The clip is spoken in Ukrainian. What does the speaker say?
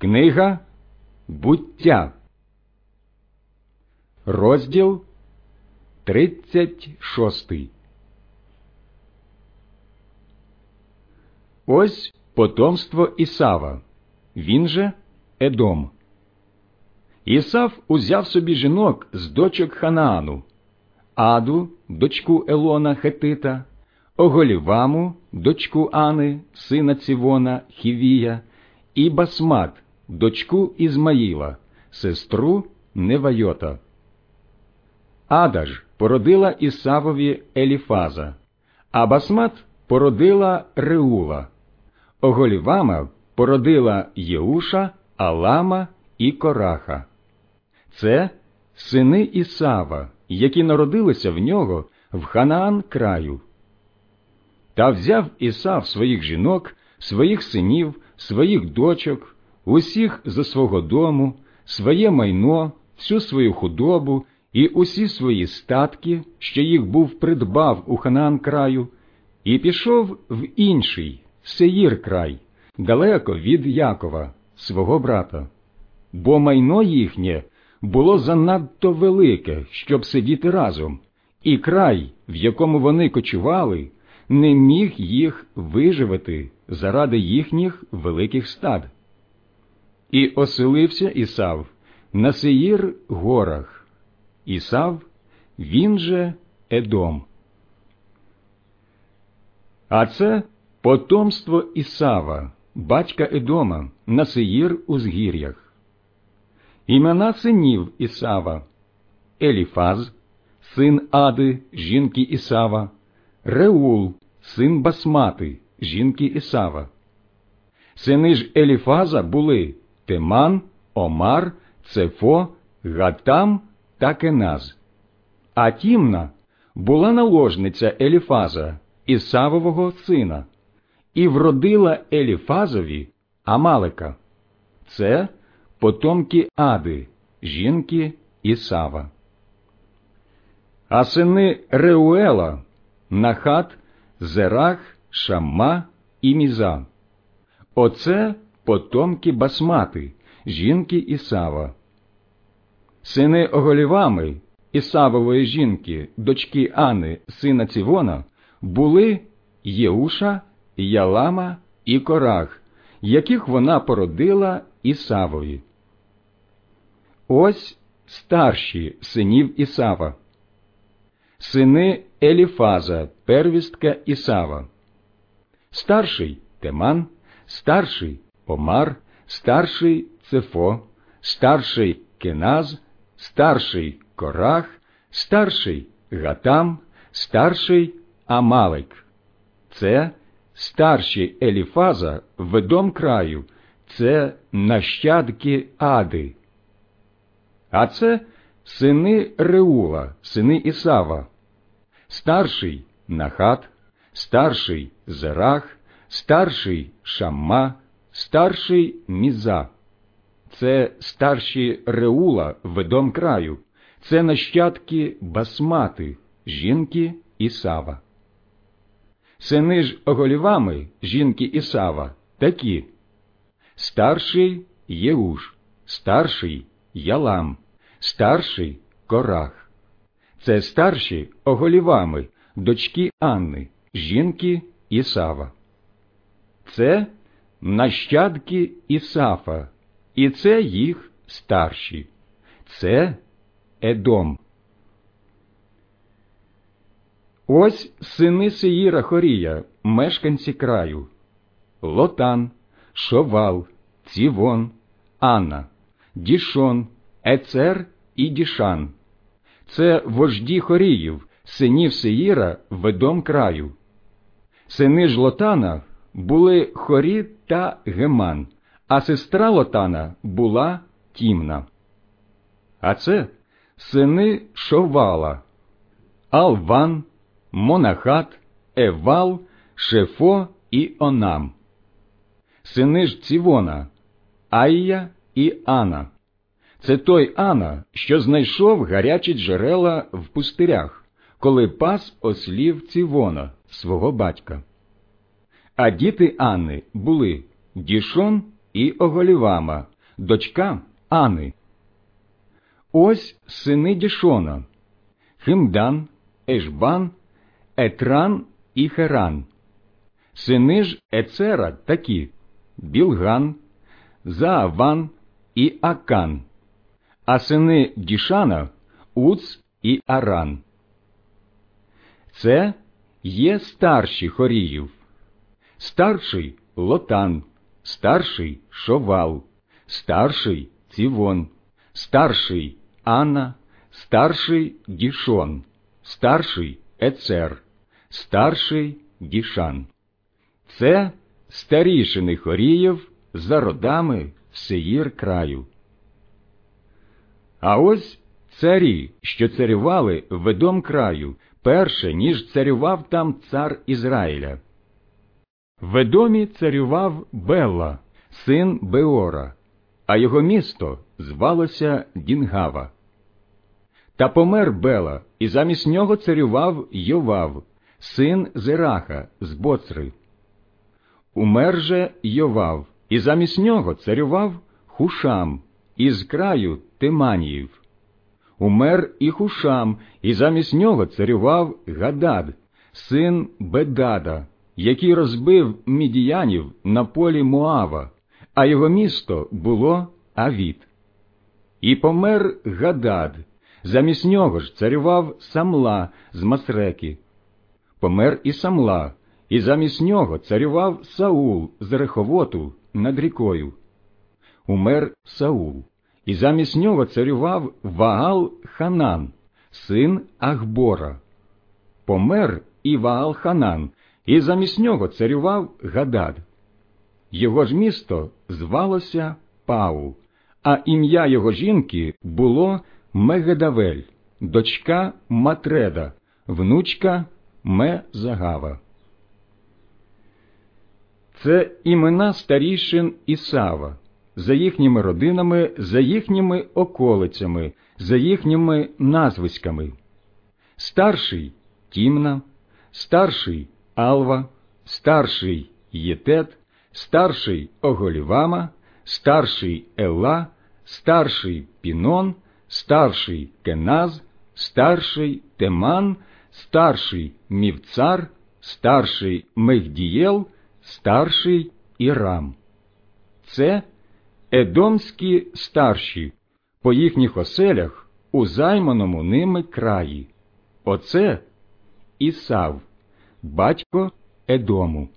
Книга буття, розділ 36. Ось потомство Ісава, він же Едом. Ісав узяв собі жінок з дочок Ханаану, Аду, дочку Елона Хетита, Оголіваму, дочку Ани, сина Цівона, Хівія, і Басмат, дочку Ізмаїла, сестру Невайота. Ада ж породила Ісавові Еліфаза, а Басмат породила Реула, Оголівама породила Єуша, Алама і Кораха. Це сини Ісава, які народилися в нього в Ханаан краю. Та взяв Ісав своїх жінок, своїх синів, своїх дочок, усіх за свого дому, своє майно, всю свою худобу і усі свої статки, що їх був придбав у Ханаан краю, і пішов в інший Сеїр край, далеко від Якова, свого брата. Бо майно їхнє було занадто велике, щоб сидіти разом, і край, в якому вони кочували, не міг їх виживити заради їхніх великих стад. І оселився Ісав на Сеїр горах. Ісав, він же Едом. А це потомство Ісава, батька Едома, на Сеїр у згір'ях. Імена синів Ісава Еліфаз, син Ади, жінки Ісава, Реул, син Басмати, жінки Ісава. Сини ж Еліфаза були Теман, Омар, Цефо, Гатам та Кеназ. А Тімна була наложниця Еліфаза, Ісавового сина, і вродила Еліфазові Амалика. Це потомки Ади, жінки Ісава. А сини Реуела Нахат, Зерах, Шамма і Міза. Оце потомки Басмати, жінки Ісава. Сини Оголівами, Ісавової жінки, дочки Ани, сина Цівона, були Єуша, Ялама і Корах, яких вона породила Ісавові. Ось старші синів Ісава сини Еліфаза, первістка Ісава, старший Теман, старший Омар, старший Цефо, старший Кеназ, старший Корах, старший Гатам, старший Амалик. Це старші Еліфаза в дом краю, це нащадки Ади. А це сини Реула, сини Ісава, старший Нахат, старший Зерах, старший Шамма, старший Міза. Це старші Реула ведом краю, це нащадки Басмати, жінки Ісава. Сини ж Оголівами, жінки Ісава, такі старший Єуш, старший Ялам, старший Корах. Це старші Оголівами, дочки Анни, жінки Ісава. Це нащадки Ісафа, і це їх старші. Це Едом. Ось сини Сеїра Хорія, мешканці краю, Лотан, Шовал, Цівон, Анна, Дішон, Ецер і Дішан. Це вожді Хоріїв, синів Сеїра ведом краю. Сини ж Лотана були Хорі та Геман, а сестра Лотана була Тімна. А це сини Шовала, Алван, Монахат, Евал, Шефо і Онам. Сини ж Цівона, Айя і Ана. Це той Ана, що знайшов гарячі джерела в пустирях, коли пас ослів Цівона, свого батька. А діти Анни були Дішон і Оголівама, дочка Ани. Ось сини Дішона, Химдан, Ешбан, Етран і Херан. Сини ж Ецера такі Білган, Зааван і Акан, а сини Дішана Уц і Аран. Це є старші хоріїв, старший лотан, старший шовал, старший цівон, старший Анна, старший дішон, старший ецер, старший дішан. Це старішини хоріїв за родами Сеїр краю. А ось царі, що царювали в Едом краю, перше, ніж царював там цар Ізраїля. В Едомі царював Белла, син Беора, а його місто звалося Дінгава. Та помер Бела, і замість нього царював Йовав, син Зераха з Боцри. Умер же Йовав, і замість нього царював Хушам із краю Тиманіїв. Умер і Хушам, і замість нього царював Гадад, син Бедада, який розбив мідіянів на полі Моава, а його місто було Авіт. І помер Гадад, замість нього ж царював Самла з Масреки. Помер і Самла, і замість нього царював Саул з Реховоту над рікою. Умер Саул, і замість нього царював Ваал Ханан, син Ахбора. Помер і Ваал Ханан, і замість нього царював Гадад. Його ж місто звалося Пау, а ім'я його жінки було Мегедавель, дочка Матреда, внучка Мезагава. Це імена старішин Ісава, за їхніми родинами, за їхніми околицями, за їхніми назвиськами. Старший Тімна, старший Алва, старший Єтет, старший Оголівама, старший Елла, старший Пінон, старший Кеназ, старший Теман, старший Мівцар, старший Мехдієл, старший Ірам. Це едомські старші по їхніх оселях у займаному ними краї. Оце Ісав, батько Едому.